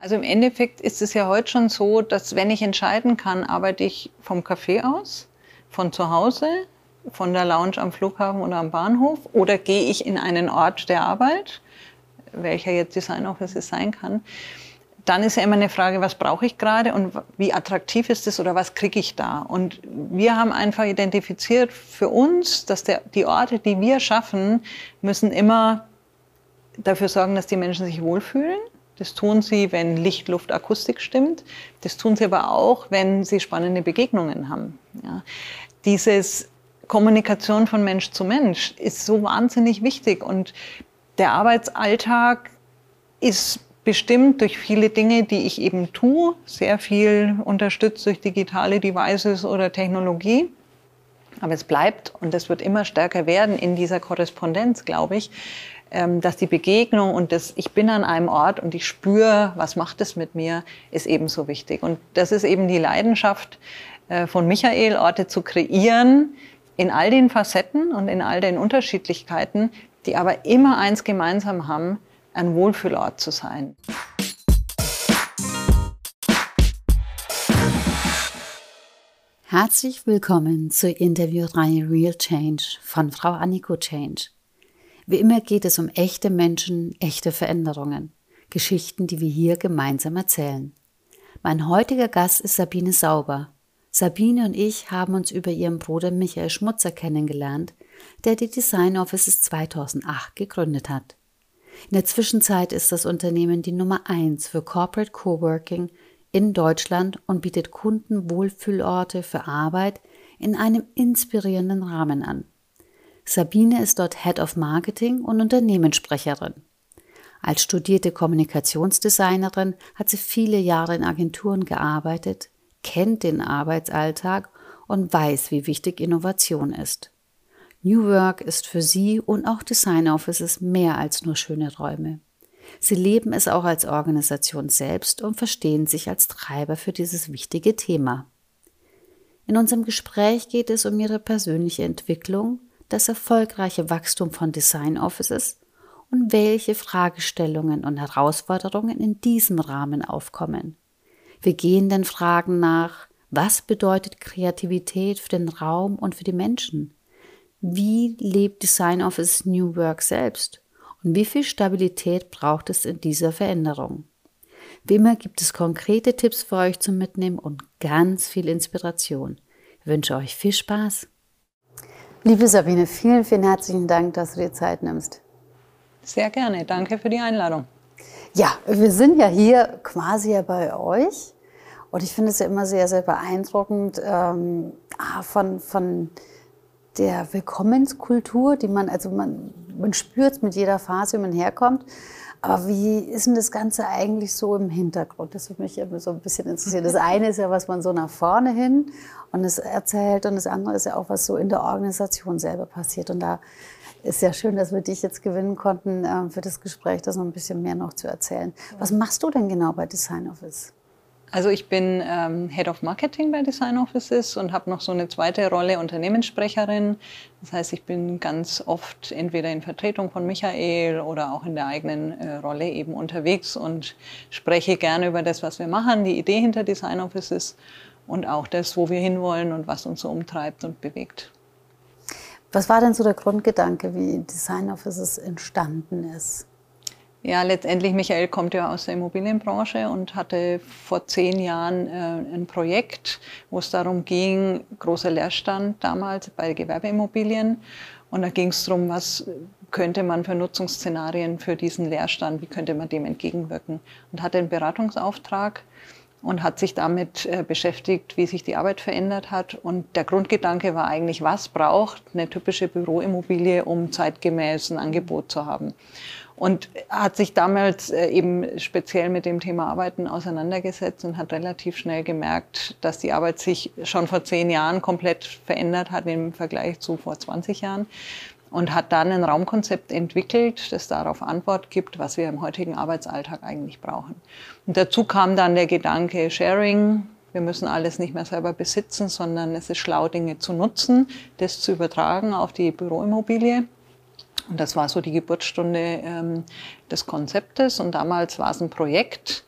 Also im Endeffekt ist es ja heute schon so, dass wenn ich entscheiden kann, arbeite ich vom Café aus, von zu Hause, von der Lounge am Flughafen oder am Bahnhof oder gehe ich in einen Ort der Arbeit, welcher jetzt Design Office sein kann. Dann ist ja immer eine Frage, was brauche ich gerade und wie attraktiv ist es oder was kriege ich da? Und wir haben einfach identifiziert für uns, dass der, die Orte, die wir schaffen, müssen immer dafür sorgen, dass die Menschen sich wohlfühlen das tun sie, wenn Licht, Luft, Akustik stimmt. Das tun sie aber auch, wenn sie spannende Begegnungen haben. Ja. Dieses Kommunikation von Mensch zu Mensch ist so wahnsinnig wichtig und der Arbeitsalltag ist bestimmt durch viele Dinge, die ich eben tue, sehr viel unterstützt durch digitale Devices oder Technologie. Aber es bleibt und das wird immer stärker werden in dieser Korrespondenz, glaube ich, dass die Begegnung und das Ich bin an einem Ort und ich spüre, was macht es mit mir, ist ebenso wichtig. Und das ist eben die Leidenschaft äh, von Michael, Orte zu kreieren in all den Facetten und in all den Unterschiedlichkeiten, die aber immer eins gemeinsam haben, ein Wohlfühlort zu sein. Herzlich willkommen zur Interviewreihe Real Change von Frau Anniko Change. Wie immer geht es um echte Menschen, echte Veränderungen. Geschichten, die wir hier gemeinsam erzählen. Mein heutiger Gast ist Sabine Sauber. Sabine und ich haben uns über ihren Bruder Michael Schmutzer kennengelernt, der die Design Offices 2008 gegründet hat. In der Zwischenzeit ist das Unternehmen die Nummer eins für Corporate Coworking in Deutschland und bietet Kunden Wohlfühlorte für Arbeit in einem inspirierenden Rahmen an. Sabine ist dort Head of Marketing und Unternehmenssprecherin. Als studierte Kommunikationsdesignerin hat sie viele Jahre in Agenturen gearbeitet, kennt den Arbeitsalltag und weiß, wie wichtig Innovation ist. New Work ist für sie und auch Design Offices mehr als nur schöne Räume. Sie leben es auch als Organisation selbst und verstehen sich als Treiber für dieses wichtige Thema. In unserem Gespräch geht es um ihre persönliche Entwicklung, das erfolgreiche Wachstum von Design Offices und welche Fragestellungen und Herausforderungen in diesem Rahmen aufkommen. Wir gehen den Fragen nach, was bedeutet Kreativität für den Raum und für die Menschen? Wie lebt Design Office New Work selbst? Und wie viel Stabilität braucht es in dieser Veränderung? Wie immer gibt es konkrete Tipps für euch zum Mitnehmen und ganz viel Inspiration. Ich wünsche euch viel Spaß. Liebe Sabine, vielen, vielen herzlichen Dank, dass du dir Zeit nimmst. Sehr gerne. Danke für die Einladung. Ja, wir sind ja hier quasi ja bei euch. Und ich finde es ja immer sehr, sehr beeindruckend ähm, von, von der Willkommenskultur, die man, also man, man spürt mit jeder Phase, wie man herkommt. Aber wie ist denn das Ganze eigentlich so im Hintergrund? Das würde mich immer so ein bisschen interessieren. Das eine ist ja, was man so nach vorne hin und es erzählt und das andere ist ja auch, was so in der Organisation selber passiert. Und da ist ja schön, dass wir dich jetzt gewinnen konnten äh, für das Gespräch, das noch ein bisschen mehr noch zu erzählen. Was machst du denn genau bei Design Office? Also ich bin ähm, Head of Marketing bei Design Offices und habe noch so eine zweite Rolle Unternehmenssprecherin. Das heißt, ich bin ganz oft entweder in Vertretung von Michael oder auch in der eigenen äh, Rolle eben unterwegs und spreche gerne über das, was wir machen, die Idee hinter Design Offices und auch das, wo wir hinwollen und was uns so umtreibt und bewegt. Was war denn so der Grundgedanke, wie Design Offices entstanden ist? Ja, letztendlich, Michael kommt ja aus der Immobilienbranche und hatte vor zehn Jahren äh, ein Projekt, wo es darum ging, großer Leerstand damals bei Gewerbeimmobilien. Und da ging es darum, was könnte man für Nutzungsszenarien für diesen Leerstand, wie könnte man dem entgegenwirken. Und hatte einen Beratungsauftrag und hat sich damit äh, beschäftigt, wie sich die Arbeit verändert hat. Und der Grundgedanke war eigentlich, was braucht eine typische Büroimmobilie, um zeitgemäß ein Angebot zu haben und hat sich damals äh, eben speziell mit dem Thema Arbeiten auseinandergesetzt und hat relativ schnell gemerkt, dass die Arbeit sich schon vor zehn Jahren komplett verändert hat im Vergleich zu vor 20 Jahren und hat dann ein Raumkonzept entwickelt, das darauf Antwort gibt, was wir im heutigen Arbeitsalltag eigentlich brauchen. Und dazu kam dann der Gedanke Sharing. Wir müssen alles nicht mehr selber besitzen, sondern es ist schlau, Dinge zu nutzen, das zu übertragen auf die Büroimmobilie. Und das war so die Geburtsstunde ähm, des Konzeptes. Und damals war es ein Projekt.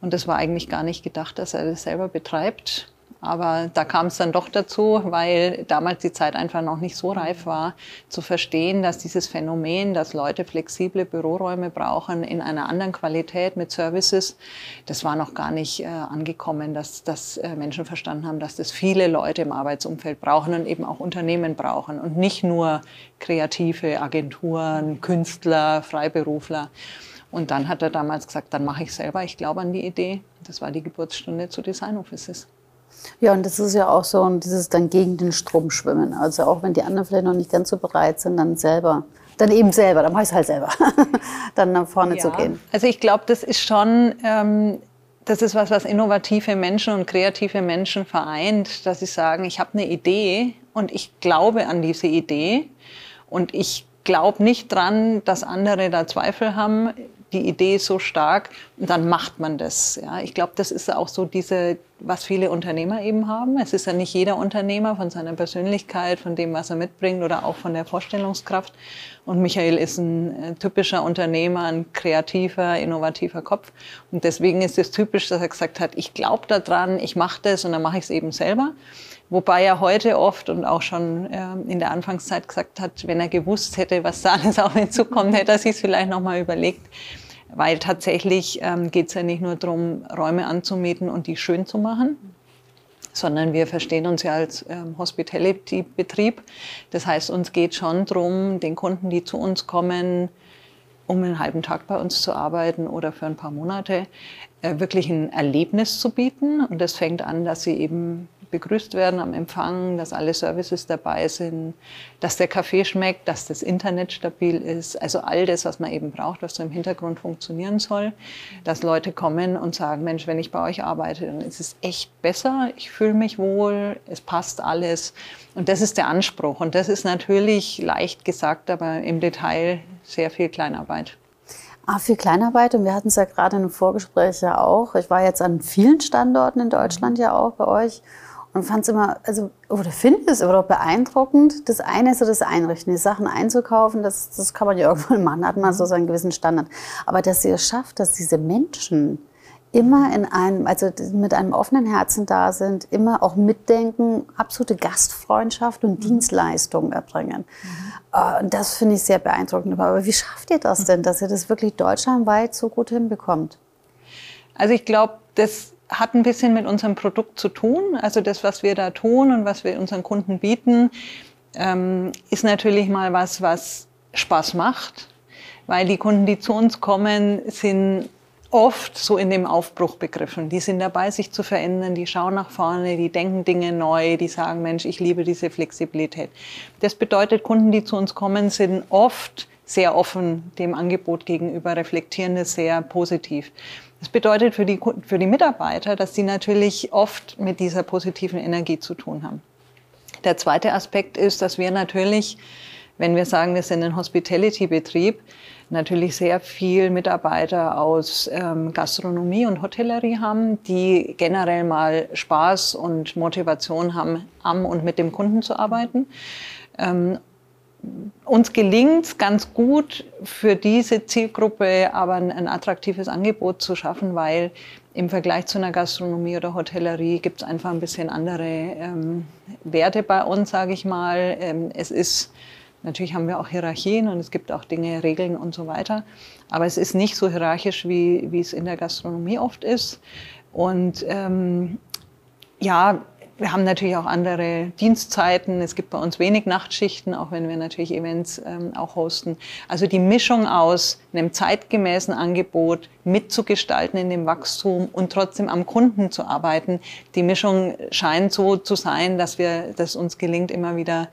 Und das war eigentlich gar nicht gedacht, dass er das selber betreibt. Aber da kam es dann doch dazu, weil damals die Zeit einfach noch nicht so reif war, zu verstehen, dass dieses Phänomen, dass Leute flexible Büroräume brauchen in einer anderen Qualität mit Services, das war noch gar nicht äh, angekommen, dass, dass äh, Menschen verstanden haben, dass das viele Leute im Arbeitsumfeld brauchen und eben auch Unternehmen brauchen und nicht nur kreative Agenturen, Künstler, Freiberufler. Und dann hat er damals gesagt, dann mache ich selber. Ich glaube an die Idee. Das war die Geburtsstunde zu Design Offices. Ja, und das ist ja auch so dieses dann gegen den Strom schwimmen. Also auch wenn die anderen vielleicht noch nicht ganz so bereit sind, dann selber, dann eben selber, dann mach ich es halt selber, dann nach vorne ja. zu gehen. Also ich glaube, das ist schon, ähm, das ist was, was innovative Menschen und kreative Menschen vereint, dass sie sagen, ich habe eine Idee und ich glaube an diese Idee und ich glaube nicht dran, dass andere da Zweifel haben die Idee ist so stark und dann macht man das. Ja, ich glaube, das ist auch so diese, was viele Unternehmer eben haben. Es ist ja nicht jeder Unternehmer von seiner Persönlichkeit, von dem, was er mitbringt oder auch von der Vorstellungskraft. Und Michael ist ein äh, typischer Unternehmer, ein kreativer, innovativer Kopf. Und deswegen ist es typisch, dass er gesagt hat, ich glaube daran, ich mache das und dann mache ich es eben selber. Wobei er heute oft und auch schon äh, in der Anfangszeit gesagt hat, wenn er gewusst hätte, was da alles auf ihn zukommt, hätte er sich vielleicht nochmal überlegt weil tatsächlich ähm, geht es ja nicht nur darum, Räume anzumieten und die schön zu machen, sondern wir verstehen uns ja als ähm, Hospitality-Betrieb. Das heißt, uns geht schon darum, den Kunden, die zu uns kommen, um einen halben Tag bei uns zu arbeiten oder für ein paar Monate, äh, wirklich ein Erlebnis zu bieten. Und das fängt an, dass sie eben begrüßt werden am Empfang, dass alle Services dabei sind, dass der Kaffee schmeckt, dass das Internet stabil ist. Also all das, was man eben braucht, was so im Hintergrund funktionieren soll. Dass Leute kommen und sagen, Mensch, wenn ich bei euch arbeite, dann ist es echt besser. Ich fühle mich wohl, es passt alles. Und das ist der Anspruch. Und das ist natürlich leicht gesagt, aber im Detail sehr viel Kleinarbeit. Ah, viel Kleinarbeit und wir hatten es ja gerade in einem Vorgespräch ja auch. Ich war jetzt an vielen Standorten in Deutschland ja auch bei euch und fand es immer, also, oder finde es aber auch beeindruckend. Das eine ist so das Einrichten, die Sachen einzukaufen, das, das kann man ja irgendwann machen, hat man so seinen gewissen Standard. Aber dass ihr es schafft, dass diese Menschen immer in einem, also mit einem offenen Herzen da sind, immer auch mitdenken, absolute Gastfreundschaft und mhm. Dienstleistung erbringen. Mhm. Und das finde ich sehr beeindruckend. Aber wie schafft ihr das denn, dass ihr das wirklich deutschlandweit so gut hinbekommt? Also ich glaube, das hat ein bisschen mit unserem Produkt zu tun. Also das, was wir da tun und was wir unseren Kunden bieten, ähm, ist natürlich mal was, was Spaß macht, weil die Kunden, die zu uns kommen, sind oft so in dem Aufbruch begriffen. Die sind dabei, sich zu verändern, die schauen nach vorne, die denken Dinge neu, die sagen, Mensch, ich liebe diese Flexibilität. Das bedeutet, Kunden, die zu uns kommen, sind oft sehr offen dem Angebot gegenüber, reflektieren es sehr positiv. Das bedeutet für die, für die Mitarbeiter, dass sie natürlich oft mit dieser positiven Energie zu tun haben. Der zweite Aspekt ist, dass wir natürlich, wenn wir sagen, wir sind ein Hospitality-Betrieb, natürlich sehr viel Mitarbeiter aus ähm, Gastronomie und Hotellerie haben, die generell mal Spaß und Motivation haben, am und mit dem Kunden zu arbeiten. Ähm, uns gelingt es ganz gut, für diese Zielgruppe aber ein, ein, attraktives Angebot zu schaffen, weil im Vergleich zu einer Gastronomie oder Hotellerie gibt es einfach ein bisschen andere ähm, Werte bei uns, sage ich mal. Ähm, es ist Natürlich haben wir auch Hierarchien und es gibt auch Dinge, Regeln und so weiter. Aber es ist nicht so hierarchisch, wie, wie es in der Gastronomie oft ist. Und ähm, ja, wir haben natürlich auch andere Dienstzeiten. Es gibt bei uns wenig Nachtschichten, auch wenn wir natürlich Events ähm, auch hosten. Also die Mischung aus einem zeitgemäßen Angebot mitzugestalten in dem Wachstum und trotzdem am Kunden zu arbeiten, die Mischung scheint so zu sein, dass wir, dass uns gelingt, immer wieder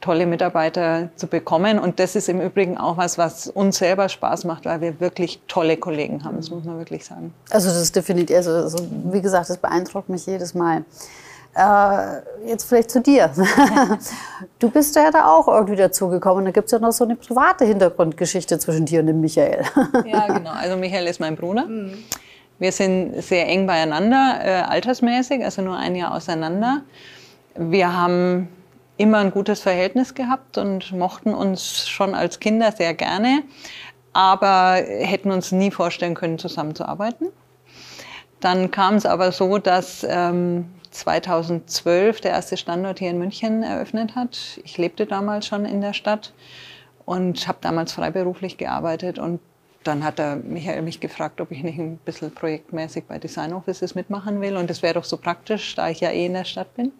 tolle Mitarbeiter zu bekommen. Und das ist im Übrigen auch was, was uns selber Spaß macht, weil wir wirklich tolle Kollegen haben. Das muss man wirklich sagen. Also das definitiv, also, also wie gesagt, das beeindruckt mich jedes Mal. Äh, jetzt vielleicht zu dir. du bist ja da auch irgendwie dazugekommen. Da gibt es ja noch so eine private Hintergrundgeschichte zwischen dir und dem Michael. ja, genau. Also Michael ist mein Bruder. Mhm. Wir sind sehr eng beieinander, äh, altersmäßig, also nur ein Jahr auseinander. Wir haben immer ein gutes Verhältnis gehabt und mochten uns schon als Kinder sehr gerne, aber hätten uns nie vorstellen können, zusammenzuarbeiten. Dann kam es aber so, dass ähm, 2012 der erste Standort hier in München eröffnet hat. Ich lebte damals schon in der Stadt und habe damals freiberuflich gearbeitet und dann hat der Michael mich gefragt, ob ich nicht ein bisschen projektmäßig bei Design Offices mitmachen will. Und das wäre doch so praktisch, da ich ja eh in der Stadt bin.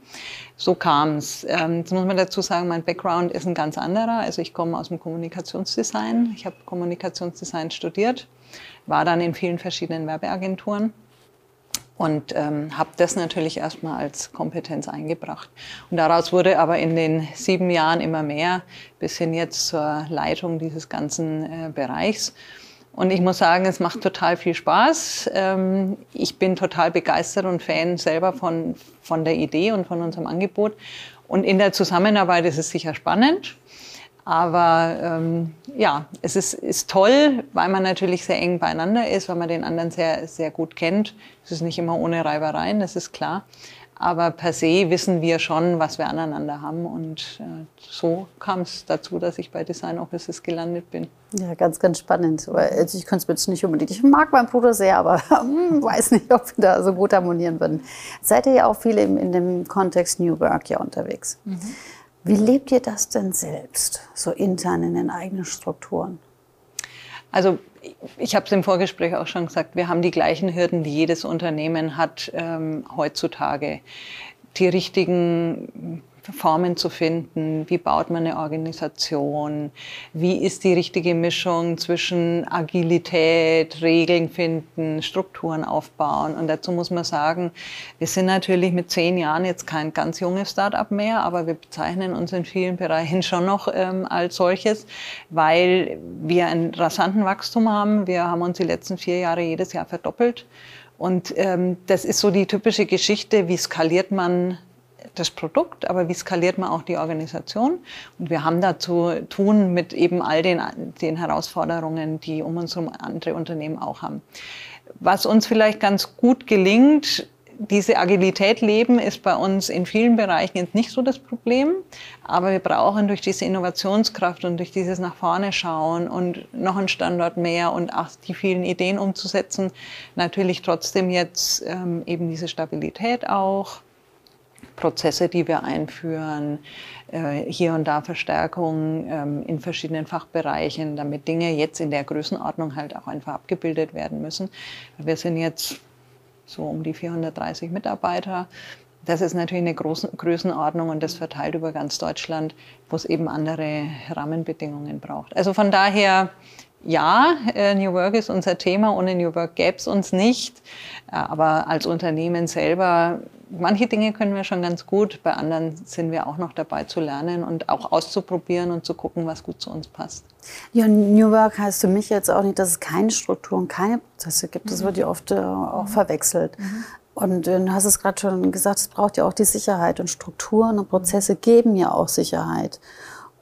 So kam es. Ähm, jetzt muss man dazu sagen, mein Background ist ein ganz anderer. Also ich komme aus dem Kommunikationsdesign. Ich habe Kommunikationsdesign studiert, war dann in vielen verschiedenen Werbeagenturen und ähm, habe das natürlich erstmal als Kompetenz eingebracht. Und daraus wurde aber in den sieben Jahren immer mehr, bis hin jetzt zur Leitung dieses ganzen äh, Bereichs. Und ich muss sagen, es macht total viel Spaß. Ähm, ich bin total begeistert und Fan selber von, von der Idee und von unserem Angebot. Und in der Zusammenarbeit ist es sicher spannend. Aber ähm, ja, es ist, ist toll, weil man natürlich sehr eng beieinander ist, weil man den anderen sehr, sehr gut kennt. Es ist nicht immer ohne Reibereien, das ist klar. Aber per se wissen wir schon, was wir aneinander haben. Und äh, so kam es dazu, dass ich bei Design Offices gelandet bin. Ja, ganz, ganz spannend. Also ich könnte es jetzt nicht unbedingt. Ich mag meinen Bruder sehr, aber hm, weiß nicht, ob wir da so gut harmonieren würden. Seid ihr ja auch viel in, in dem Kontext New Work ja unterwegs. Mhm. Wie lebt ihr das denn selbst, so intern in den eigenen Strukturen? Also ich habe es im Vorgespräch auch schon gesagt, wir haben die gleichen Hürden, die jedes Unternehmen hat ähm, heutzutage. Die richtigen Formen zu finden, wie baut man eine Organisation, wie ist die richtige Mischung zwischen Agilität, Regeln finden, Strukturen aufbauen. Und dazu muss man sagen, wir sind natürlich mit zehn Jahren jetzt kein ganz junges Start-up mehr, aber wir bezeichnen uns in vielen Bereichen schon noch ähm, als solches, weil wir einen rasanten Wachstum haben. Wir haben uns die letzten vier Jahre jedes Jahr verdoppelt. Und ähm, das ist so die typische Geschichte, wie skaliert man das Produkt, aber wie skaliert man auch die Organisation? Und wir haben da zu tun mit eben all den, den Herausforderungen, die um uns herum andere Unternehmen auch haben. Was uns vielleicht ganz gut gelingt, diese Agilität leben ist bei uns in vielen Bereichen jetzt nicht so das Problem, aber wir brauchen durch diese Innovationskraft und durch dieses nach vorne schauen und noch einen Standort mehr und auch die vielen Ideen umzusetzen, natürlich trotzdem jetzt ähm, eben diese Stabilität auch Prozesse, die wir einführen, äh, hier und da Verstärkung ähm, in verschiedenen Fachbereichen, damit Dinge jetzt in der Größenordnung halt auch einfach abgebildet werden müssen. Wir sind jetzt so um die 430 Mitarbeiter. Das ist natürlich eine große Größenordnung und das verteilt über ganz Deutschland, wo es eben andere Rahmenbedingungen braucht. Also von daher, ja, äh, New Work ist unser Thema. Ohne New Work gäbe es uns nicht. Äh, aber als Unternehmen selber manche Dinge können wir schon ganz gut, bei anderen sind wir auch noch dabei zu lernen und auch auszuprobieren und zu gucken, was gut zu uns passt. Ja, New Work heißt für mich jetzt auch nicht, dass es keine Strukturen, keine Prozesse gibt. Das mhm. wird ja oft äh, auch mhm. verwechselt. Mhm. Und du hast es gerade schon gesagt, es braucht ja auch die Sicherheit und Strukturen und Prozesse geben ja auch Sicherheit.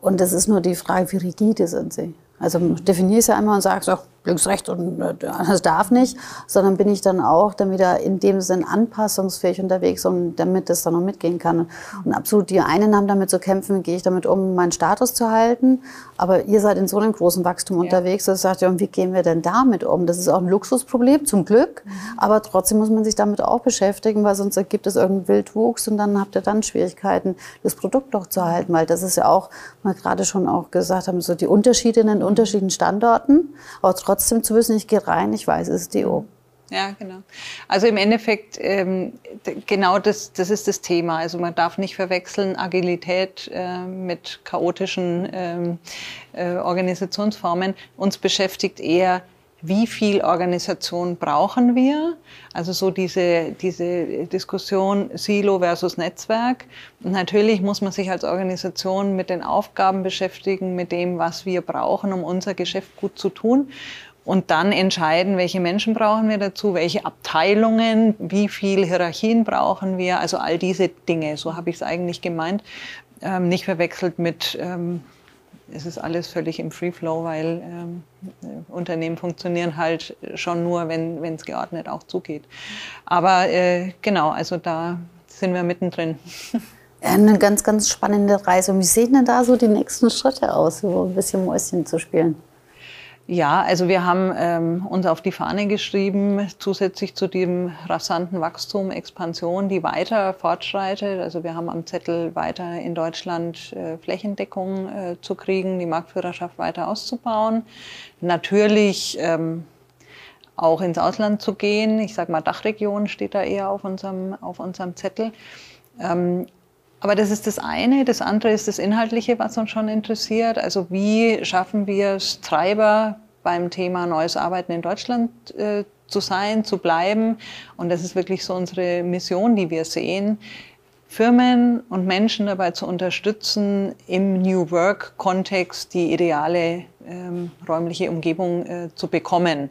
Und es ist nur die Frage, wie rigide sind sie? Also definiere es einmal und sagst, ach, links, rechts und äh, das darf nicht, sondern bin ich dann auch dann wieder in dem Sinn anpassungsfähig unterwegs, um, damit das dann noch mitgehen kann. Und absolut, die einen haben damit zu kämpfen, gehe ich damit um, meinen Status zu halten, aber ihr seid in so einem großen Wachstum ja. unterwegs, dass sagt ja, und wie gehen wir denn damit um? Das ist auch ein Luxusproblem, zum Glück, mhm. aber trotzdem muss man sich damit auch beschäftigen, weil sonst gibt es irgendeinen Wildwuchs und dann habt ihr dann Schwierigkeiten, das Produkt doch zu halten, weil das ist ja auch, mal gerade schon auch gesagt haben, so die Unterschiede in den unterschiedlichen Standorten, aber trotzdem trotzdem zu wissen, ich gehe rein, ich weiß, es ist DO. Ja, genau. Also im Endeffekt, ähm, genau das, das ist das Thema. Also man darf nicht verwechseln Agilität äh, mit chaotischen ähm, äh, Organisationsformen. Uns beschäftigt eher, wie viel Organisation brauchen wir? Also so diese, diese Diskussion Silo versus Netzwerk. Und natürlich muss man sich als Organisation mit den Aufgaben beschäftigen, mit dem, was wir brauchen, um unser Geschäft gut zu tun und dann entscheiden, welche Menschen brauchen wir dazu, welche Abteilungen, wie viel Hierarchien brauchen wir, also all diese Dinge. So habe ich es eigentlich gemeint. Ähm, nicht verwechselt mit, ähm, es ist alles völlig im Free Flow, weil ähm, Unternehmen funktionieren halt schon nur, wenn es geordnet auch zugeht. Aber äh, genau, also da sind wir mittendrin. Eine ganz, ganz spannende Reise. Und wie sehen denn da so die nächsten Schritte aus, so ein bisschen Mäuschen zu spielen? Ja, also wir haben ähm, uns auf die Fahne geschrieben, zusätzlich zu dem rasanten Wachstum, Expansion, die weiter fortschreitet. Also wir haben am Zettel weiter in Deutschland äh, Flächendeckung äh, zu kriegen, die Marktführerschaft weiter auszubauen. Natürlich ähm, auch ins Ausland zu gehen. Ich sage mal, Dachregion steht da eher auf unserem, auf unserem Zettel. Ähm, aber das ist das eine. Das andere ist das Inhaltliche, was uns schon interessiert. Also wie schaffen wir es, Treiber beim Thema neues Arbeiten in Deutschland äh, zu sein, zu bleiben. Und das ist wirklich so unsere Mission, die wir sehen. Firmen und Menschen dabei zu unterstützen, im New Work-Kontext die ideale ähm, räumliche Umgebung äh, zu bekommen.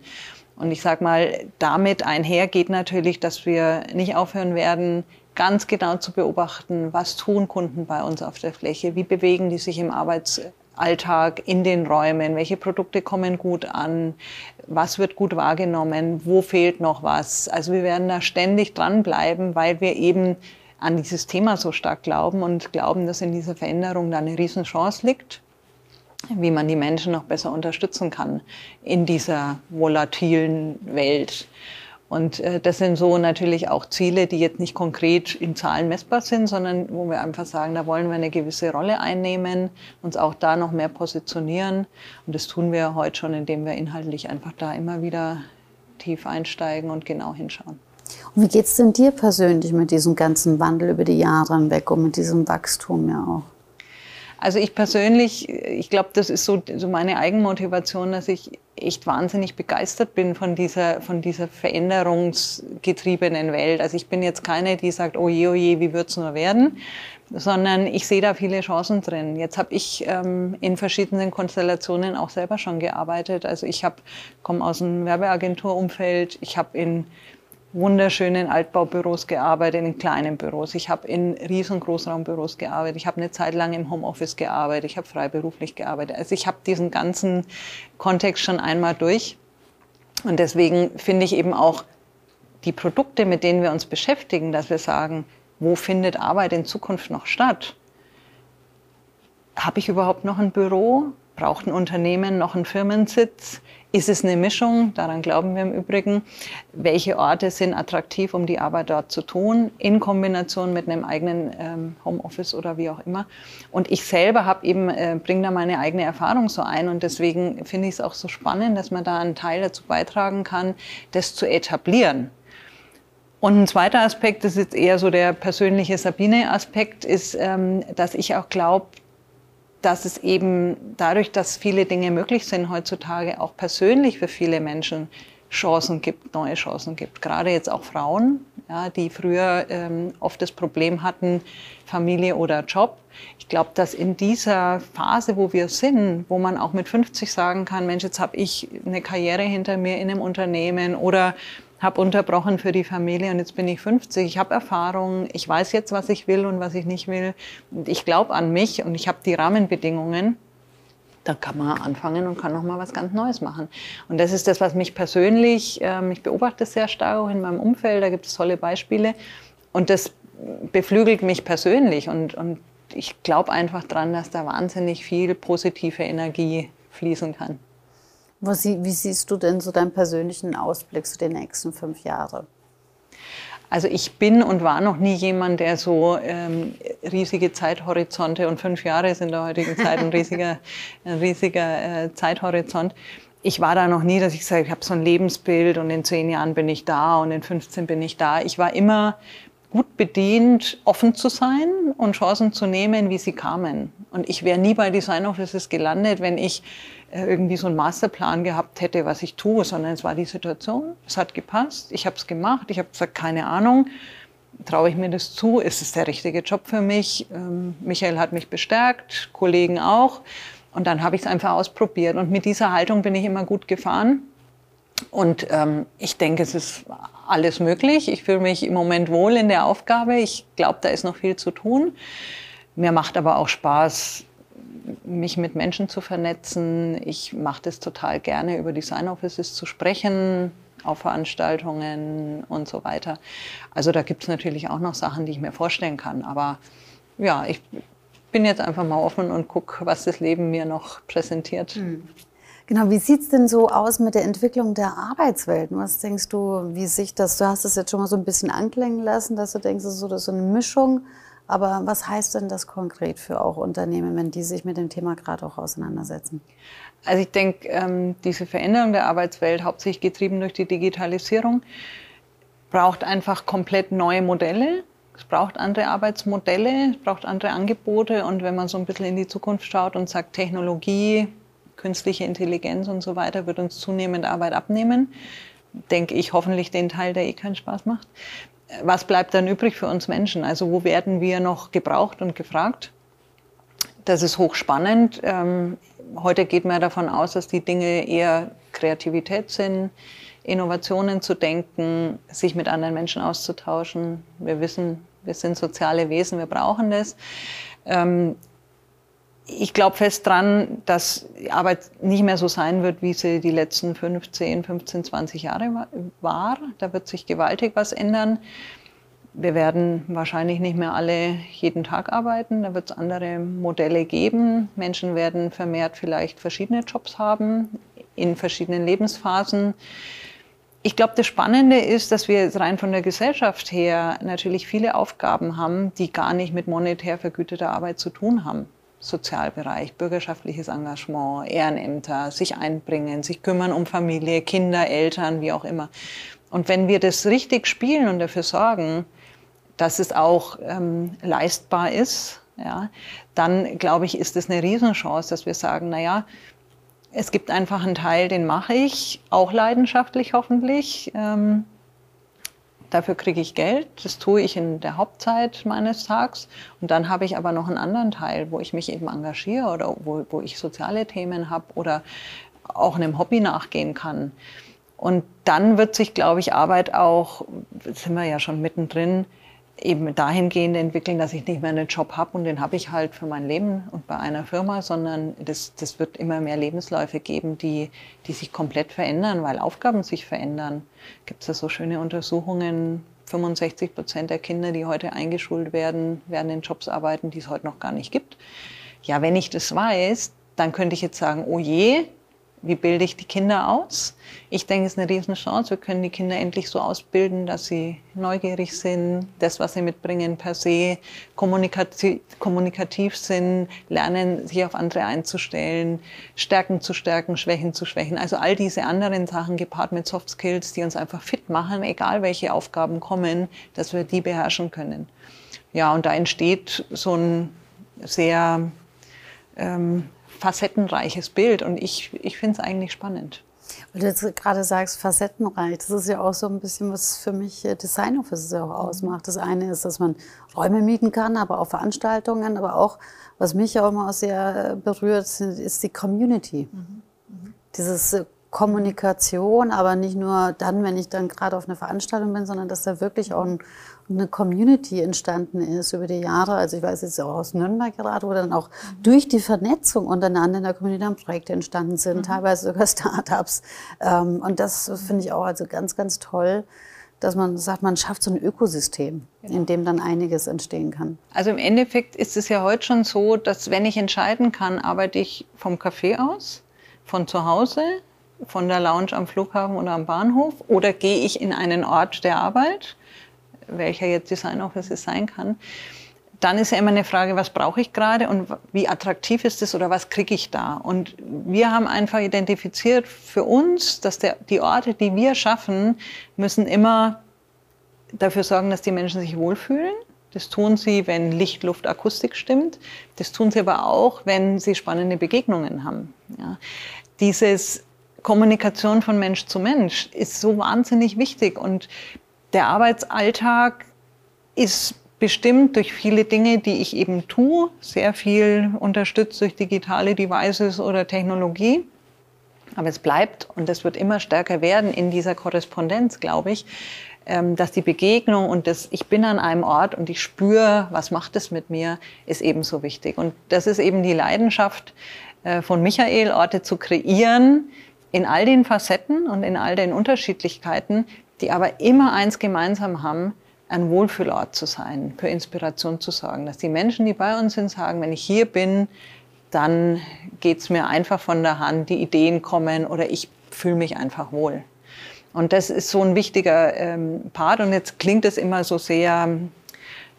Und ich sage mal, damit einher geht natürlich, dass wir nicht aufhören werden, ganz genau zu beobachten, was tun Kunden bei uns auf der Fläche, wie bewegen die sich im Arbeitsalltag in den Räumen, welche Produkte kommen gut an, was wird gut wahrgenommen, wo fehlt noch was. Also wir werden da ständig dranbleiben, weil wir eben an dieses Thema so stark glauben und glauben, dass in dieser Veränderung da eine Riesenchance liegt wie man die Menschen noch besser unterstützen kann in dieser volatilen Welt. Und äh, das sind so natürlich auch Ziele, die jetzt nicht konkret in Zahlen messbar sind, sondern wo wir einfach sagen, da wollen wir eine gewisse Rolle einnehmen, uns auch da noch mehr positionieren. Und das tun wir heute schon, indem wir inhaltlich einfach da immer wieder tief einsteigen und genau hinschauen. Und wie geht es denn dir persönlich mit diesem ganzen Wandel über die Jahre hinweg und mit diesem Wachstum ja auch? Also ich persönlich, ich glaube, das ist so, so meine Eigenmotivation, dass ich echt wahnsinnig begeistert bin von dieser, von dieser veränderungsgetriebenen Welt. Also ich bin jetzt keine, die sagt, oh je, oh je, wie wird's nur werden, sondern ich sehe da viele Chancen drin. Jetzt habe ich ähm, in verschiedenen Konstellationen auch selber schon gearbeitet. Also ich komme aus dem Werbeagenturumfeld, ich habe in wunderschönen Altbaubüros gearbeitet, in kleinen Büros. Ich habe in riesen Großraumbüros gearbeitet. Ich habe eine Zeit lang im Homeoffice gearbeitet. Ich habe freiberuflich gearbeitet. Also ich habe diesen ganzen Kontext schon einmal durch. Und deswegen finde ich eben auch die Produkte, mit denen wir uns beschäftigen, dass wir sagen, wo findet Arbeit in Zukunft noch statt? Habe ich überhaupt noch ein Büro? Braucht ein Unternehmen noch einen Firmensitz? Ist es eine Mischung? Daran glauben wir im Übrigen. Welche Orte sind attraktiv, um die Arbeit dort zu tun, in Kombination mit einem eigenen ähm, Homeoffice oder wie auch immer. Und ich selber habe eben äh, bringe da meine eigene Erfahrung so ein und deswegen finde ich es auch so spannend, dass man da einen Teil dazu beitragen kann, das zu etablieren. Und ein zweiter Aspekt, das ist jetzt eher so der persönliche Sabine-Aspekt, ist, ähm, dass ich auch glaube, dass es eben dadurch, dass viele Dinge möglich sind heutzutage, auch persönlich für viele Menschen Chancen gibt, neue Chancen gibt. Gerade jetzt auch Frauen, ja, die früher ähm, oft das Problem hatten, Familie oder Job. Ich glaube, dass in dieser Phase, wo wir sind, wo man auch mit 50 sagen kann, Mensch, jetzt habe ich eine Karriere hinter mir in einem Unternehmen oder habe unterbrochen für die Familie und jetzt bin ich 50. Ich habe Erfahrung, ich weiß jetzt, was ich will und was ich nicht will. Und ich glaube an mich und ich habe die Rahmenbedingungen. Da kann man anfangen und kann noch mal was ganz Neues machen. Und das ist das, was mich persönlich, ähm, ich beobachte sehr stark auch in meinem Umfeld. Da gibt es tolle Beispiele und das beflügelt mich persönlich und, und ich glaube einfach dran, dass da wahnsinnig viel positive Energie fließen kann. Wie siehst du denn so deinen persönlichen Ausblick zu den nächsten fünf Jahren? Also ich bin und war noch nie jemand, der so ähm, riesige Zeithorizonte und fünf Jahre ist in der heutigen Zeit ein riesiger, ein riesiger äh, Zeithorizont. Ich war da noch nie, dass ich sage, ich habe so ein Lebensbild und in zehn Jahren bin ich da und in 15 bin ich da. Ich war immer gut bedient, offen zu sein und Chancen zu nehmen, wie sie kamen. Und ich wäre nie bei Design Offices gelandet, wenn ich irgendwie so einen Masterplan gehabt hätte, was ich tue, sondern es war die Situation, es hat gepasst, ich habe es gemacht, ich habe gesagt, keine Ahnung, traue ich mir das zu, ist es der richtige Job für mich? Ähm, Michael hat mich bestärkt, Kollegen auch. Und dann habe ich es einfach ausprobiert. Und mit dieser Haltung bin ich immer gut gefahren. Und ähm, ich denke, es ist alles möglich. Ich fühle mich im Moment wohl in der Aufgabe. Ich glaube, da ist noch viel zu tun. Mir macht aber auch Spaß, mich mit Menschen zu vernetzen. Ich mache das total gerne, über Design Offices zu sprechen, auf Veranstaltungen und so weiter. Also da gibt es natürlich auch noch Sachen, die ich mir vorstellen kann. Aber ja, ich bin jetzt einfach mal offen und gucke, was das Leben mir noch präsentiert. Mhm. Genau, wie sieht es denn so aus mit der Entwicklung der Arbeitswelt? Was denkst du, wie sich das, du hast es jetzt schon mal so ein bisschen anklingen lassen, dass du denkst, das ist so, so eine Mischung. Aber was heißt denn das konkret für auch Unternehmen, wenn die sich mit dem Thema gerade auch auseinandersetzen? Also ich denke, ähm, diese Veränderung der Arbeitswelt, hauptsächlich getrieben durch die Digitalisierung, braucht einfach komplett neue Modelle. Es braucht andere Arbeitsmodelle, es braucht andere Angebote. Und wenn man so ein bisschen in die Zukunft schaut und sagt, Technologie, künstliche Intelligenz und so weiter wird uns zunehmend Arbeit abnehmen, denke ich hoffentlich den Teil, der eh keinen Spaß macht. Was bleibt dann übrig für uns Menschen? Also wo werden wir noch gebraucht und gefragt? Das ist hochspannend. Ähm, heute geht man davon aus, dass die Dinge eher Kreativität sind, Innovationen zu denken, sich mit anderen Menschen auszutauschen. Wir wissen, wir sind soziale Wesen, wir brauchen das. Ähm, ich glaube fest dran, dass Arbeit nicht mehr so sein wird, wie sie die letzten 15, 15, 20 Jahre war. Da wird sich gewaltig was ändern. Wir werden wahrscheinlich nicht mehr alle jeden Tag arbeiten. Da wird es andere Modelle geben. Menschen werden vermehrt vielleicht verschiedene Jobs haben in verschiedenen Lebensphasen. Ich glaube, das Spannende ist, dass wir jetzt rein von der Gesellschaft her natürlich viele Aufgaben haben, die gar nicht mit monetär vergüteter Arbeit zu tun haben. Sozialbereich, bürgerschaftliches Engagement, Ehrenämter, sich einbringen, sich kümmern um Familie, Kinder, Eltern, wie auch immer. Und wenn wir das richtig spielen und dafür sorgen, dass es auch ähm, leistbar ist, ja, dann glaube ich, ist es eine Riesenchance, dass wir sagen, naja, es gibt einfach einen Teil, den mache ich, auch leidenschaftlich hoffentlich. Ähm, dafür kriege ich Geld, das tue ich in der Hauptzeit meines Tages. Und dann habe ich aber noch einen anderen Teil, wo ich mich eben engagiere oder wo, wo ich soziale Themen habe oder auch einem Hobby nachgehen kann. Und dann wird sich, glaube ich, Arbeit auch, sind wir ja schon mittendrin, eben dahingehend entwickeln, dass ich nicht mehr einen Job habe und den habe ich halt für mein Leben und bei einer Firma, sondern das, das wird immer mehr Lebensläufe geben, die, die sich komplett verändern, weil Aufgaben sich verändern. Gibt es ja so schöne Untersuchungen, 65 Prozent der Kinder, die heute eingeschult werden, werden in Jobs arbeiten, die es heute noch gar nicht gibt. Ja, wenn ich das weiß, dann könnte ich jetzt sagen, oh je, wie bilde ich die Kinder aus? Ich denke, es ist eine Riesenchance. Wir können die Kinder endlich so ausbilden, dass sie neugierig sind, das, was sie mitbringen, per se kommunikativ, kommunikativ sind, lernen, sich auf andere einzustellen, Stärken zu stärken, Schwächen zu schwächen. Also all diese anderen Sachen gepaart mit Soft Skills, die uns einfach fit machen, egal welche Aufgaben kommen, dass wir die beherrschen können. Ja, und da entsteht so ein sehr ähm, facettenreiches Bild und ich, ich finde es eigentlich spannend. Weil du jetzt gerade sagst, facettenreich, das ist ja auch so ein bisschen, was für mich äh, Design Offices auch ausmacht. Das eine ist, dass man Räume mieten kann, aber auch Veranstaltungen, aber auch, was mich auch immer sehr äh, berührt, ist die Community. Mhm. Mhm. Dieses äh, Kommunikation, aber nicht nur dann, wenn ich dann gerade auf einer Veranstaltung bin, sondern dass da wirklich auch ein, eine Community entstanden ist über die Jahre. Also ich weiß jetzt auch aus Nürnberg gerade, wo dann auch mhm. durch die Vernetzung untereinander in der Community dann Projekte entstanden sind, mhm. teilweise sogar Startups. Ähm, und das finde ich auch also ganz, ganz toll dass man sagt, man schafft so ein Ökosystem, genau. in dem dann einiges entstehen kann. Also im Endeffekt ist es ja heute schon so, dass wenn ich entscheiden kann, arbeite ich vom Café aus, von zu Hause, von der Lounge am Flughafen oder am Bahnhof oder gehe ich in einen Ort der Arbeit, welcher jetzt Design Office sein kann, dann ist ja immer eine Frage, was brauche ich gerade und wie attraktiv ist es oder was kriege ich da? Und wir haben einfach identifiziert für uns, dass der, die Orte, die wir schaffen, müssen immer dafür sorgen, dass die Menschen sich wohlfühlen. Das tun sie, wenn Licht, Luft, Akustik stimmt. Das tun sie aber auch, wenn sie spannende Begegnungen haben. Ja. Dieses Kommunikation von Mensch zu Mensch ist so wahnsinnig wichtig und der Arbeitsalltag ist bestimmt durch viele Dinge, die ich eben tue, sehr viel unterstützt durch digitale Devices oder Technologie. Aber es bleibt und es wird immer stärker werden in dieser Korrespondenz, glaube ich, ähm, dass die Begegnung und das Ich bin an einem Ort und ich spüre, was macht es mit mir, ist ebenso wichtig. Und das ist eben die Leidenschaft äh, von Michael, Orte zu kreieren, in all den Facetten und in all den Unterschiedlichkeiten, die aber immer eins gemeinsam haben, ein Wohlfühlort zu sein, für Inspiration zu sorgen. Dass die Menschen, die bei uns sind, sagen, wenn ich hier bin, dann geht es mir einfach von der Hand, die Ideen kommen oder ich fühle mich einfach wohl. Und das ist so ein wichtiger ähm, Part. Und jetzt klingt es immer so sehr,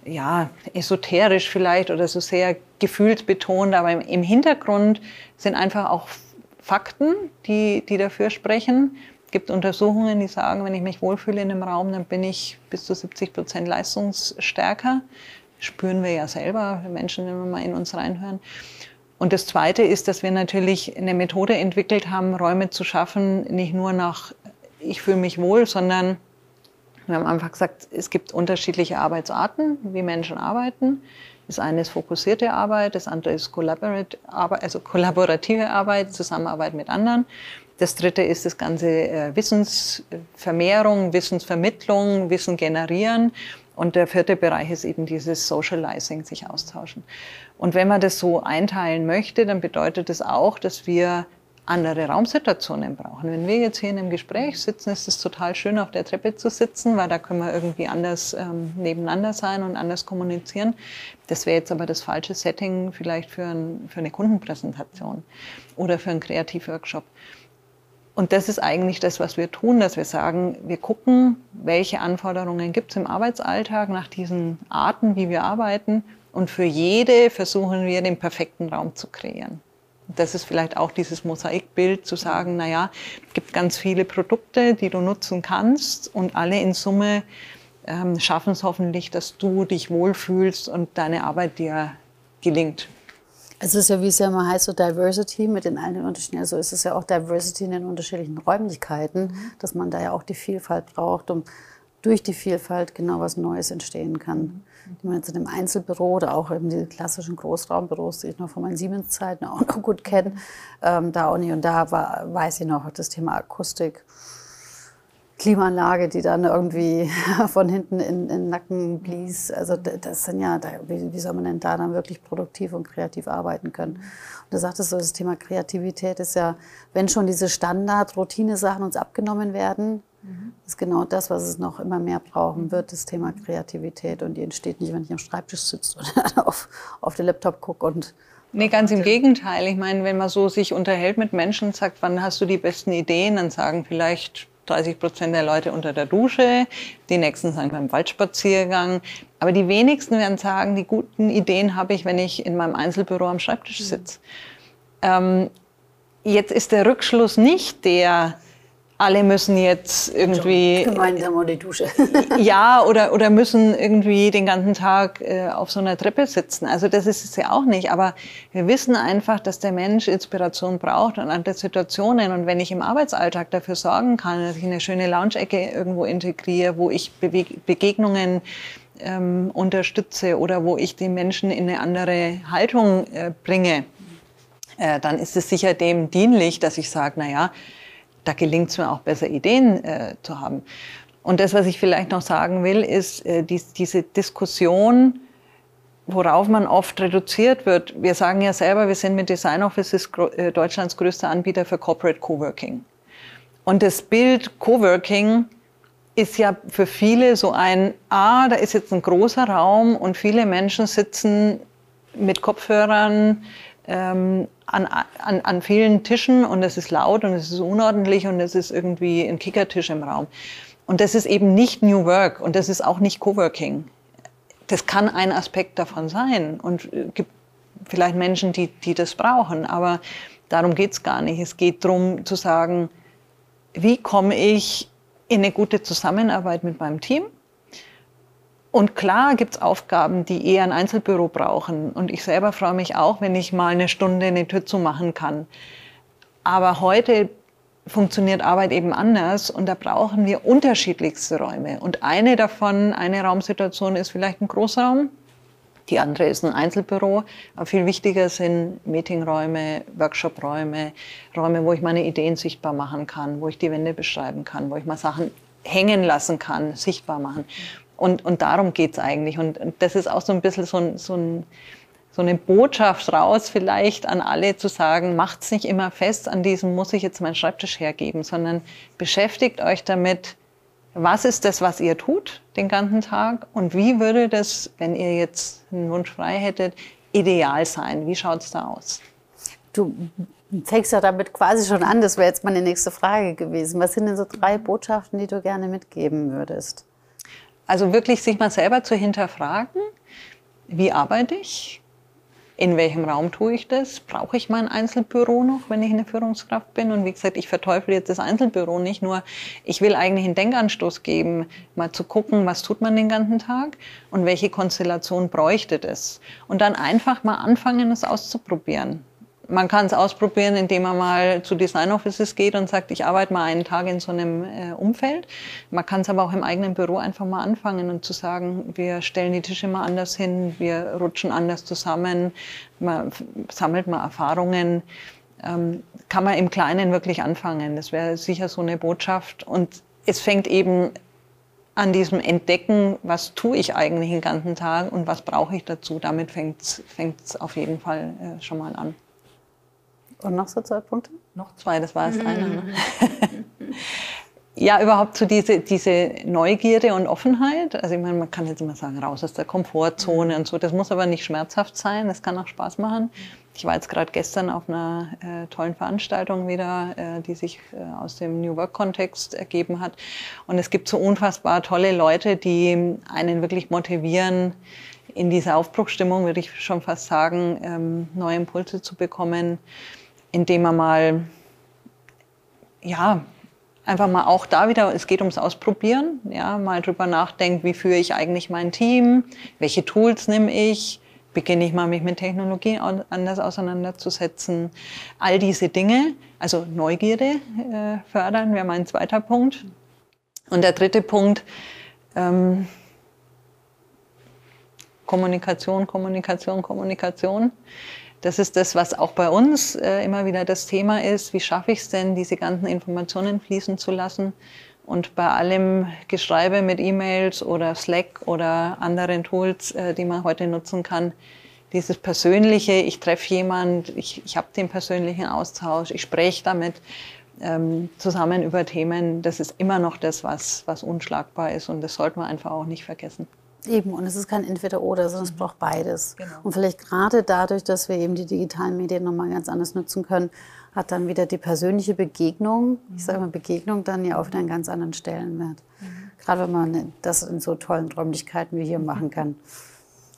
ja, esoterisch vielleicht oder so sehr gefühlsbetont, aber im, im Hintergrund sind einfach auch Fakten, die, die dafür sprechen. Es gibt Untersuchungen, die sagen, wenn ich mich wohlfühle in einem Raum, dann bin ich bis zu 70 Prozent leistungsstärker. spüren wir ja selber, Menschen, wenn wir mal in uns reinhören. Und das Zweite ist, dass wir natürlich eine Methode entwickelt haben, Räume zu schaffen, nicht nur nach ich fühle mich wohl, sondern wir haben einfach gesagt, es gibt unterschiedliche Arbeitsarten, wie Menschen arbeiten. Das eine ist fokussierte Arbeit, das andere ist also kollaborative Arbeit, Zusammenarbeit mit anderen. Das dritte ist das ganze äh, Wissensvermehrung, Wissensvermittlung, Wissen generieren. Und der vierte Bereich ist eben dieses Socializing, sich austauschen. Und wenn man das so einteilen möchte, dann bedeutet das auch, dass wir andere Raumsituationen brauchen. Wenn wir jetzt hier in einem Gespräch sitzen, ist es total schön, auf der Treppe zu sitzen, weil da können wir irgendwie anders ähm, nebeneinander sein und anders kommunizieren. Das wäre jetzt aber das falsche Setting vielleicht für, ein, für eine Kundenpräsentation oder für einen Kreativworkshop. Und das ist eigentlich das, was wir tun, dass wir sagen, wir gucken, welche Anforderungen gibt es im Arbeitsalltag nach diesen Arten, wie wir arbeiten. Und für jede versuchen wir, den perfekten Raum zu kreieren. Das ist vielleicht auch dieses Mosaikbild zu sagen, naja, es gibt ganz viele Produkte, die du nutzen kannst und alle in Summe ähm, schaffen es hoffentlich, dass du dich wohlfühlst und deine Arbeit dir gelingt. Es ist ja, wie es ja immer heißt, so Diversity mit den allen unterschiedlichen, also es ist ja auch Diversity in den unterschiedlichen Räumlichkeiten, dass man da ja auch die Vielfalt braucht, um durch die Vielfalt genau was Neues entstehen kann. Die man jetzt in einem Einzelbüro oder auch in den klassischen Großraumbüros, die ich noch von meinen Siemens-Zeiten auch noch gut kenne, ähm, da auch nicht. Und da war, weiß ich noch, das Thema Akustik Klimaanlage, die dann irgendwie von hinten in, den Nacken blies. Also das sind ja, da, wie, wie, soll man denn da dann wirklich produktiv und kreativ arbeiten können? Und du sagtest so, das Thema Kreativität ist ja, wenn schon diese Standard-Routine-Sachen uns abgenommen werden, mhm. ist genau das, was es noch immer mehr brauchen wird, das Thema Kreativität. Und die entsteht nicht, wenn ich am Schreibtisch sitze oder auf, auf den Laptop gucke und Nee, ganz im Gegenteil. Ich meine, wenn man so sich unterhält mit Menschen sagt, wann hast du die besten Ideen, dann sagen vielleicht 30 Prozent der Leute unter der Dusche, die nächsten sagen beim Waldspaziergang. Aber die wenigsten werden sagen, die guten Ideen habe ich, wenn ich in meinem Einzelbüro am Schreibtisch sitze. Ähm, jetzt ist der Rückschluss nicht der, alle müssen jetzt irgendwie. Gemeinsam unter die Dusche. ja, oder, oder müssen irgendwie den ganzen Tag äh, auf so einer Treppe sitzen. Also das ist es ja auch nicht. Aber wir wissen einfach, dass der Mensch Inspiration braucht und andere Situationen. Und wenn ich im Arbeitsalltag dafür sorgen kann, dass ich eine schöne Lounge-Ecke irgendwo integriere, wo ich Bewe Begegnungen ähm, unterstütze oder wo ich die Menschen in eine andere Haltung äh, bringe, äh, dann ist es sicher dem dienlich, dass ich sage, na ja, da gelingt es mir auch besser, Ideen äh, zu haben. Und das, was ich vielleicht noch sagen will, ist äh, die, diese Diskussion, worauf man oft reduziert wird. Wir sagen ja selber, wir sind mit Design Offices äh, Deutschlands größter Anbieter für Corporate Coworking. Und das Bild Coworking ist ja für viele so ein, ah, da ist jetzt ein großer Raum und viele Menschen sitzen mit Kopfhörern ähm, an, an, an vielen Tischen und es ist laut und es ist unordentlich und es ist irgendwie ein Kickertisch im Raum. Und das ist eben nicht New Work und das ist auch nicht Coworking. Das kann ein Aspekt davon sein und es gibt vielleicht Menschen, die, die das brauchen, aber darum geht es gar nicht. Es geht darum zu sagen, wie komme ich in eine gute Zusammenarbeit mit meinem Team? Und klar gibt es Aufgaben, die eher ein Einzelbüro brauchen. Und ich selber freue mich auch, wenn ich mal eine Stunde eine Tür zumachen kann. Aber heute funktioniert Arbeit eben anders und da brauchen wir unterschiedlichste Räume. Und eine davon, eine Raumsituation ist vielleicht ein Großraum, die andere ist ein Einzelbüro. Aber viel wichtiger sind Meetingräume, Workshopräume, Räume, wo ich meine Ideen sichtbar machen kann, wo ich die Wände beschreiben kann, wo ich mal Sachen hängen lassen kann, sichtbar machen. Und, und darum geht's eigentlich. Und, und das ist auch so ein bisschen so, ein, so, ein, so eine Botschaft raus, vielleicht an alle zu sagen, macht's nicht immer fest an diesem, muss ich jetzt meinen Schreibtisch hergeben, sondern beschäftigt euch damit, was ist das, was ihr tut den ganzen Tag und wie würde das, wenn ihr jetzt einen Wunsch frei hättet, ideal sein? Wie schaut's da aus? Du fängst ja damit quasi schon an, das wäre jetzt meine nächste Frage gewesen. Was sind denn so drei Botschaften, die du gerne mitgeben würdest? Also wirklich sich mal selber zu hinterfragen, wie arbeite ich? In welchem Raum tue ich das? Brauche ich mein Einzelbüro noch, wenn ich eine Führungskraft bin? Und wie gesagt, ich verteufle jetzt das Einzelbüro nicht, nur ich will eigentlich einen Denkanstoß geben, mal zu gucken, was tut man den ganzen Tag und welche Konstellation bräuchte das? Und dann einfach mal anfangen, es auszuprobieren man kann es ausprobieren, indem man mal zu Design Offices geht und sagt, ich arbeite mal einen Tag in so einem äh, Umfeld. Man kann es aber auch im eigenen Büro einfach mal anfangen und zu sagen, wir stellen die Tische mal anders hin, wir rutschen anders zusammen, man sammelt mal Erfahrungen. Ähm, kann man im Kleinen wirklich anfangen. Das wäre sicher so eine Botschaft. Und es fängt eben an diesem Entdecken, was tue ich eigentlich den ganzen Tag und was brauche ich dazu. Damit fängt es auf jeden Fall äh, schon mal an. Und noch so zwei Punkte? Noch zwei, das war es mhm. einer. Ne? ja, überhaupt so diese, diese Neugierde und Offenheit. Also ich meine, man kann jetzt immer sagen, raus aus der Komfortzone mhm. und so. Das muss aber nicht schmerzhaft sein, das kann auch Spaß machen. Ich war jetzt gerade gestern auf einer äh, tollen Veranstaltung wieder, äh, die sich äh, aus dem New Work-Kontext ergeben hat. Und es gibt so unfassbar tolle Leute, die einen wirklich motivieren, in dieser Aufbruchstimmung, würde ich schon fast sagen, ähm, neue Impulse zu bekommen indem man mal, ja, einfach mal auch da wieder, es geht ums Ausprobieren, ja, mal drüber nachdenkt, wie führe ich eigentlich mein Team, welche Tools nehme ich, beginne ich mal mich mit Technologie anders auseinanderzusetzen, all diese Dinge, also Neugierde äh, fördern wäre mein zweiter Punkt. Und der dritte Punkt, ähm, Kommunikation, Kommunikation, Kommunikation. Das ist das, was auch bei uns äh, immer wieder das Thema ist. Wie schaffe ich es denn, diese ganzen Informationen fließen zu lassen? Und bei allem Geschreibe mit E-Mails oder Slack oder anderen Tools, äh, die man heute nutzen kann, dieses persönliche, ich treffe jemand, ich, ich habe den persönlichen Austausch, ich spreche damit ähm, zusammen über Themen, das ist immer noch das, was, was unschlagbar ist und das sollte man einfach auch nicht vergessen. Eben, und es ist kein Entweder-Oder, sondern es mhm. braucht beides. Genau. Und vielleicht gerade dadurch, dass wir eben die digitalen Medien nochmal ganz anders nutzen können, hat dann wieder die persönliche Begegnung, mhm. ich sage mal Begegnung, dann ja auch wieder einen ganz anderen Stellenwert. Mhm. Gerade wenn man das in so tollen Räumlichkeiten wie hier machen kann.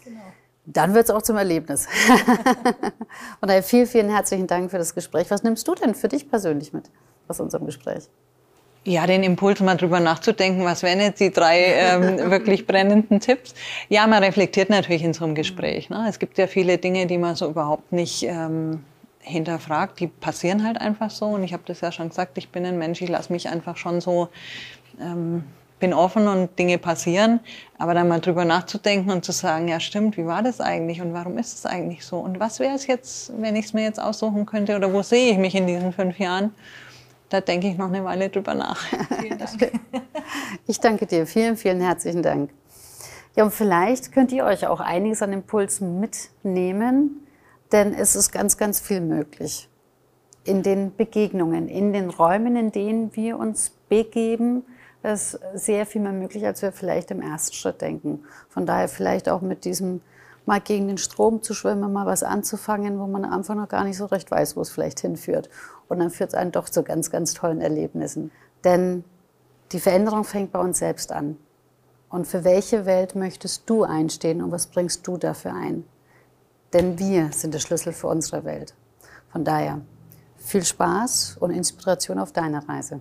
Genau. Dann wird es auch zum Erlebnis. und daher vielen, vielen herzlichen Dank für das Gespräch. Was nimmst du denn für dich persönlich mit aus unserem Gespräch? Ja, den Impuls, mal drüber nachzudenken, was wären jetzt die drei ähm, wirklich brennenden Tipps. Ja, man reflektiert natürlich in so einem Gespräch. Ne? Es gibt ja viele Dinge, die man so überhaupt nicht ähm, hinterfragt, die passieren halt einfach so. Und ich habe das ja schon gesagt, ich bin ein Mensch, ich lasse mich einfach schon so, ähm, bin offen und Dinge passieren. Aber dann mal drüber nachzudenken und zu sagen, ja stimmt, wie war das eigentlich und warum ist es eigentlich so? Und was wäre es jetzt, wenn ich es mir jetzt aussuchen könnte oder wo sehe ich mich in diesen fünf Jahren? Da denke ich noch eine Weile drüber nach. Vielen Dank. Ich danke dir. Vielen, vielen herzlichen Dank. Ja, und vielleicht könnt ihr euch auch einiges an Impulsen mitnehmen, denn es ist ganz, ganz viel möglich. In den Begegnungen, in den Räumen, in denen wir uns begeben, ist sehr viel mehr möglich, als wir vielleicht im ersten Schritt denken. Von daher vielleicht auch mit diesem mal gegen den Strom zu schwimmen, mal was anzufangen, wo man Anfang noch gar nicht so recht weiß, wo es vielleicht hinführt. Und dann führt es einen doch zu ganz, ganz tollen Erlebnissen. Denn die Veränderung fängt bei uns selbst an. Und für welche Welt möchtest du einstehen und was bringst du dafür ein? Denn wir sind der Schlüssel für unsere Welt. Von daher viel Spaß und Inspiration auf deiner Reise.